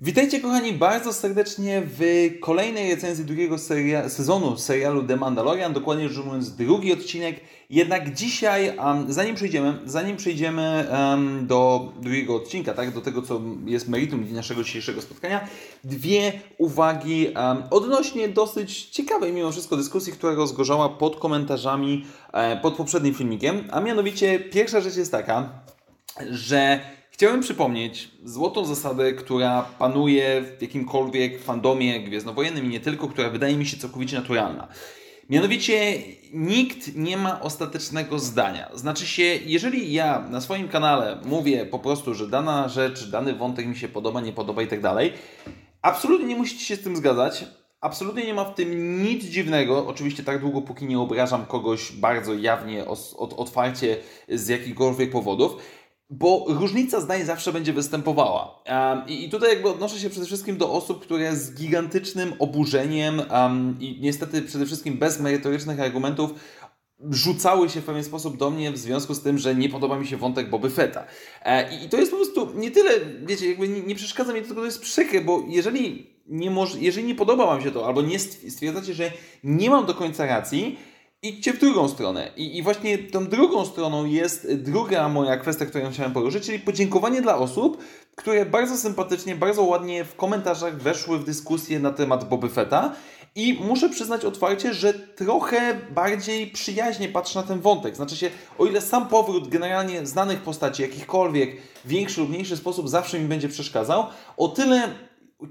Witajcie kochani bardzo serdecznie w kolejnej recenzji drugiego seria sezonu serialu The Mandalorian, dokładnie rzecz mówiąc drugi odcinek. Jednak dzisiaj, um, zanim przejdziemy, zanim przejdziemy um, do drugiego odcinka, tak, do tego co jest meritum naszego dzisiejszego spotkania, dwie uwagi um, odnośnie dosyć ciekawej mimo wszystko dyskusji, która rozgorzała pod komentarzami e, pod poprzednim filmikiem, a mianowicie pierwsza rzecz jest taka, że Chciałem przypomnieć złotą zasadę, która panuje w jakimkolwiek fandomie gwiezdnowojennym i nie tylko, która wydaje mi się całkowicie naturalna. Mianowicie nikt nie ma ostatecznego zdania. Znaczy się, jeżeli ja na swoim kanale mówię po prostu, że dana rzecz, dany wątek mi się podoba, nie podoba i tak dalej, absolutnie nie musicie się z tym zgadzać. Absolutnie nie ma w tym nic dziwnego. Oczywiście tak długo, póki nie obrażam kogoś bardzo jawnie, otwarcie z jakichkolwiek powodów bo różnica zdań zawsze będzie występowała. I, tutaj jakby odnoszę się przede wszystkim do osób, które z gigantycznym oburzeniem i niestety przede wszystkim bez merytorycznych argumentów rzucały się w pewien sposób do mnie w związku z tym, że nie podoba mi się wątek Boby Fetta. E, i, to jest po prostu nie tyle, wiecie, jakby nie, przeszkadza mi, tylko to jest przykre, bo jeżeli nie, jeżeli nie podoba Wam się to, albo nie stwierdzacie, że nie mam do końca racji, idźcie w drugą stronę. I, I właśnie tą drugą stroną jest druga moja kwestia, którą chciałem poruszyć, czyli podziękowanie dla osób, które bardzo sympatycznie, bardzo ładnie w komentarzach weszły w dyskusję na temat Boby Fetta. I muszę przyznać otwarcie, że trochę bardziej przyjaźnie patrzę na ten wątek. Znaczy się, o ile sam powrót generalnie znanych postaci, jakichkolwiek, w większy lub mniejszy sposób zawsze mi będzie przeszkadzał, o tyle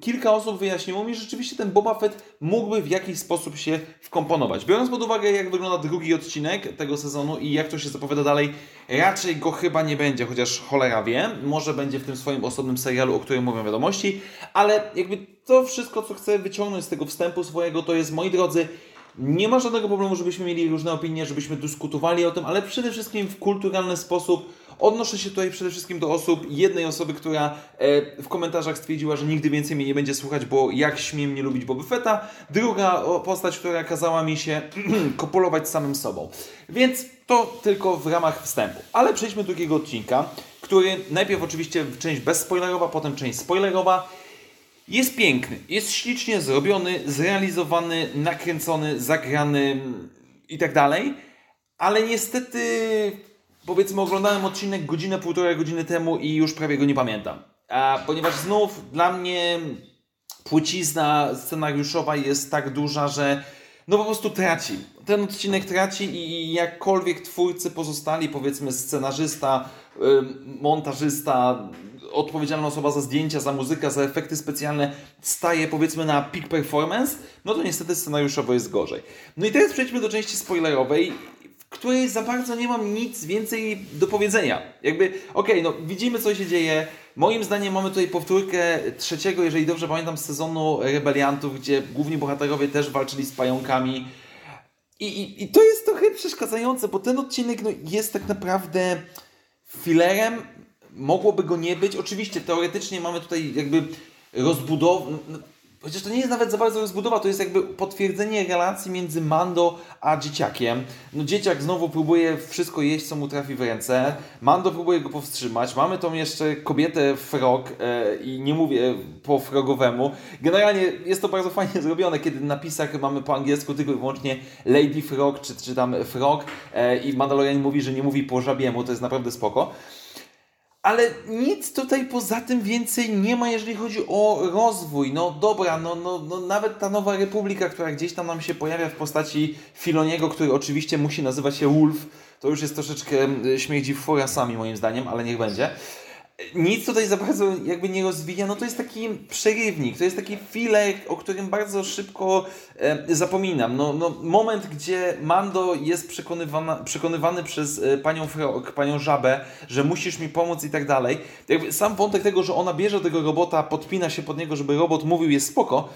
kilka osób wyjaśniło mi, że rzeczywiście ten Boba Fett mógłby w jakiś sposób się wkomponować. Biorąc pod uwagę, jak wygląda drugi odcinek tego sezonu i jak to się zapowiada dalej, raczej go chyba nie będzie, chociaż cholera wie. Może będzie w tym swoim osobnym serialu, o którym mówią wiadomości, ale jakby to wszystko, co chcę wyciągnąć z tego wstępu swojego, to jest, moi drodzy, nie ma żadnego problemu, żebyśmy mieli różne opinie, żebyśmy dyskutowali o tym, ale przede wszystkim w kulturalny sposób Odnoszę się tutaj przede wszystkim do osób, jednej osoby, która e, w komentarzach stwierdziła, że nigdy więcej mnie nie będzie słuchać, bo jak śmiem nie lubić Boby Fetta. Druga postać, która kazała mi się kopulować samym sobą. Więc to tylko w ramach wstępu. Ale przejdźmy do drugiego odcinka, który najpierw oczywiście część bezspoilerowa, potem część spoilerowa. Jest piękny, jest ślicznie zrobiony, zrealizowany, nakręcony, zagrany i tak dalej, ale niestety powiedzmy oglądałem odcinek godzinę, półtorej godziny temu i już prawie go nie pamiętam. A ponieważ znów dla mnie płcizna scenariuszowa jest tak duża, że no po prostu traci. Ten odcinek traci i jakkolwiek twórcy pozostali, powiedzmy scenarzysta, montażysta, odpowiedzialna osoba za zdjęcia, za muzykę, za efekty specjalne staje powiedzmy na peak performance, no to niestety scenariuszowo jest gorzej. No i teraz przejdźmy do części spoilerowej której za bardzo nie mam nic więcej do powiedzenia. Jakby, okej, okay, no widzimy co się dzieje. Moim zdaniem mamy tutaj powtórkę trzeciego, jeżeli dobrze pamiętam, sezonu Rebeliantów, gdzie główni bohaterowie też walczyli z pająkami. I, i, i to jest trochę przeszkadzające, bo ten odcinek no, jest tak naprawdę filerem. Mogłoby go nie być. Oczywiście, teoretycznie mamy tutaj jakby rozbudowę Chociaż to nie jest nawet za bardzo rozbudowa, to jest jakby potwierdzenie relacji między Mando a dzieciakiem. No dzieciak znowu próbuje wszystko jeść, co mu trafi w ręce. Mando próbuje go powstrzymać. Mamy tą jeszcze kobietę frog e, i nie mówię po frogowemu. Generalnie jest to bardzo fajnie zrobione, kiedy na napisach mamy po angielsku tylko i wyłącznie Lady Frog, czy, czy tam Frog e, i Mandalorian mówi, że nie mówi po żabiemu, to jest naprawdę spoko. Ale nic tutaj poza tym więcej nie ma, jeżeli chodzi o rozwój. No dobra, no, no, no nawet ta nowa republika, która gdzieś tam nam się pojawia w postaci Filoniego, który oczywiście musi nazywać się Wolf, to już jest troszeczkę mm, śmierdzi furasami moim zdaniem, ale niech będzie nic tutaj za bardzo jakby nie rozwija, no to jest taki przerywnik, to jest taki filek, o którym bardzo szybko e, zapominam. No, no, moment, gdzie Mando jest przekonywany przez e, panią Frog, panią Żabę, że musisz mi pomóc i tak dalej. Jakby sam wątek tego, że ona bierze tego robota, podpina się pod niego, żeby robot mówił jest spoko,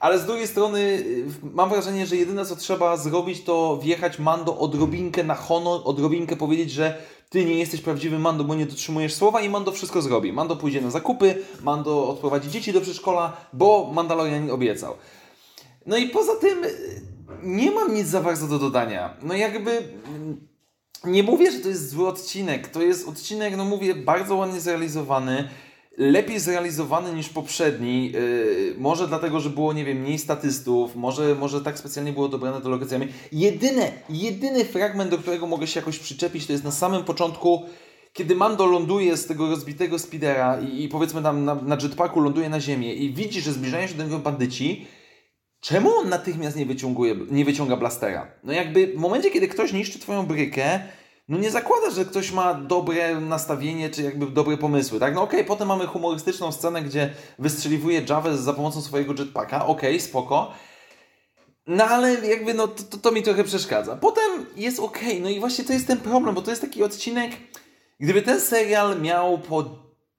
ale z drugiej strony y, mam wrażenie, że jedyne co trzeba zrobić to wjechać Mando odrobinkę na honor, odrobinkę powiedzieć, że ty nie jesteś prawdziwym Mando, bo nie dotrzymujesz słowa i Mando wszystko zrobi. Mando pójdzie na zakupy, Mando odprowadzi dzieci do przedszkola, bo Mandalorian obiecał. No i poza tym y, nie mam nic za bardzo do dodania. No jakby mm, nie mówię, że to jest zły odcinek. To jest odcinek, no mówię, bardzo ładnie zrealizowany. Lepiej zrealizowany niż poprzedni. Yy, może dlatego, że było, nie wiem, mniej statystów, może, może tak specjalnie było dobrane to lokacjami. Jedyne, jedyny fragment, do którego mogę się jakoś przyczepić, to jest na samym początku, kiedy Mando ląduje z tego rozbitego speedera i, i powiedzmy tam na, na jetpacku ląduje na ziemię i widzi, że zbliżają się do niego bandyci, czemu on natychmiast nie, nie wyciąga blastera? No jakby w momencie, kiedy ktoś niszczy twoją brykę, no nie zakłada, że ktoś ma dobre nastawienie, czy jakby dobre pomysły, tak? No okej, okay, potem mamy humorystyczną scenę, gdzie wystrzeliwuje Javę za pomocą swojego jetpacka, okej, okay, spoko. No ale jakby no to, to, mi trochę przeszkadza. Potem jest okej, okay. no i właśnie to jest ten problem, bo to jest taki odcinek, gdyby ten serial miał po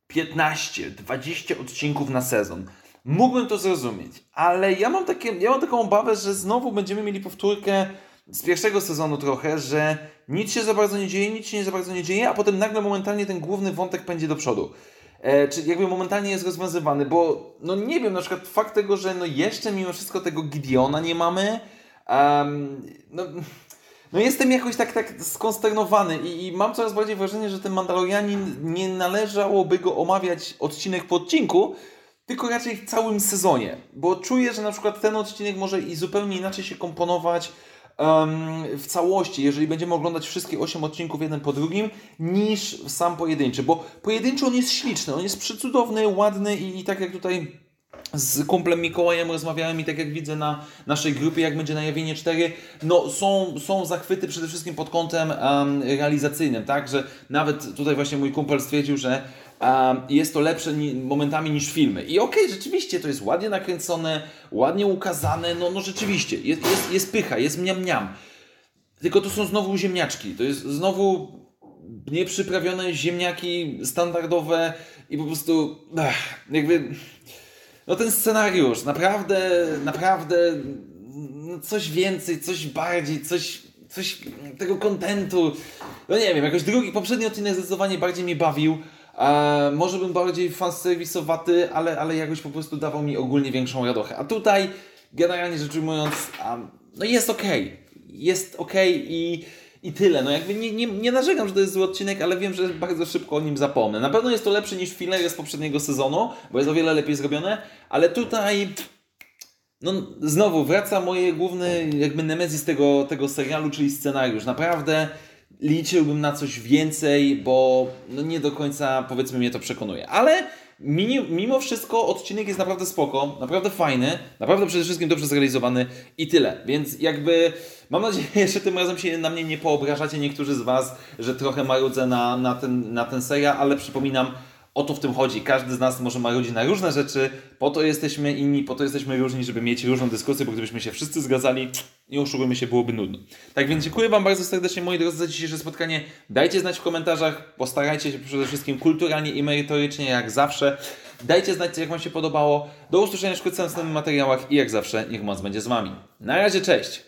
15, 20 odcinków na sezon, mógłbym to zrozumieć, ale ja mam, takie, ja mam taką obawę, że znowu będziemy mieli powtórkę z pierwszego sezonu trochę, że nic się za bardzo nie dzieje, nic się nie za bardzo nie dzieje, a potem nagle momentalnie ten główny wątek pędzi do przodu. E, czy jakby momentalnie jest rozwiązywany, bo no nie wiem, na przykład fakt tego, że no jeszcze mimo wszystko tego Gideona nie mamy, um, no, no jestem jakoś tak, tak skonsternowany i, i mam coraz bardziej wrażenie, że ten Mandalorianin nie należałoby go omawiać odcinek po odcinku, tylko raczej w całym sezonie, bo czuję, że na przykład ten odcinek może i zupełnie inaczej się komponować w całości, jeżeli będziemy oglądać wszystkie 8 odcinków jeden po drugim, niż sam pojedynczy, bo pojedynczy on jest śliczny, on jest przecudowny, ładny i, i tak jak tutaj z kumplem Mikołajem rozmawiałem i tak jak widzę na naszej grupie, jak będzie na Jawienie 4, no są, są zachwyty przede wszystkim pod kątem um, realizacyjnym, tak, że nawet tutaj właśnie mój kumpel stwierdził, że um, jest to lepsze ni momentami niż filmy. I okej, okay, rzeczywiście to jest ładnie nakręcone, ładnie ukazane, no, no rzeczywiście, jest, jest, jest pycha, jest mniam-mniam. Tylko to są znowu ziemniaczki, to jest znowu nieprzyprawione ziemniaki standardowe i po prostu ach, jakby no ten scenariusz, naprawdę, naprawdę no coś więcej, coś bardziej, coś, coś tego kontentu. No nie wiem, jakoś drugi, poprzedni odcinek zdecydowanie bardziej mnie bawił. E, może bym bardziej fanserwisowaty, ale, ale jakoś po prostu dawał mi ogólnie większą radochę. A tutaj, generalnie rzecz ujmując, um, no jest ok. Jest ok i i tyle. No jakby nie, nie, nie narzekam, że to jest zły odcinek, ale wiem, że bardzo szybko o nim zapomnę. Na pewno jest to lepszy niż filler z poprzedniego sezonu, bo jest o wiele lepiej zrobione, ale tutaj no znowu wraca moje główny jakby nemezis tego, tego serialu, czyli scenariusz. Naprawdę liczyłbym na coś więcej, bo no nie do końca powiedzmy mnie to przekonuje. Ale mimo wszystko odcinek jest naprawdę spoko, naprawdę fajny, naprawdę przede wszystkim dobrze zrealizowany i tyle. Więc jakby mam nadzieję, że tym razem się na mnie nie poobrażacie niektórzy z Was, że trochę marudzę na, na, ten, na ten serial, ale przypominam, o to w tym chodzi. Każdy z nas może marudzić na różne rzeczy, po to jesteśmy inni, po to jesteśmy różni, żeby mieć różną dyskusję, bo gdybyśmy się wszyscy zgadzali, nie oszukujmy się, byłoby nudno. Tak więc dziękuję Wam bardzo serdecznie, moi drodzy, za dzisiejsze spotkanie. Dajcie znać w komentarzach, postarajcie się przede wszystkim kulturalnie i merytorycznie, jak zawsze. Dajcie znać, jak Wam się podobało. Do usłyszenia wkrótce w następnych materiałach i jak zawsze, niech moc będzie z Wami. Na razie, cześć!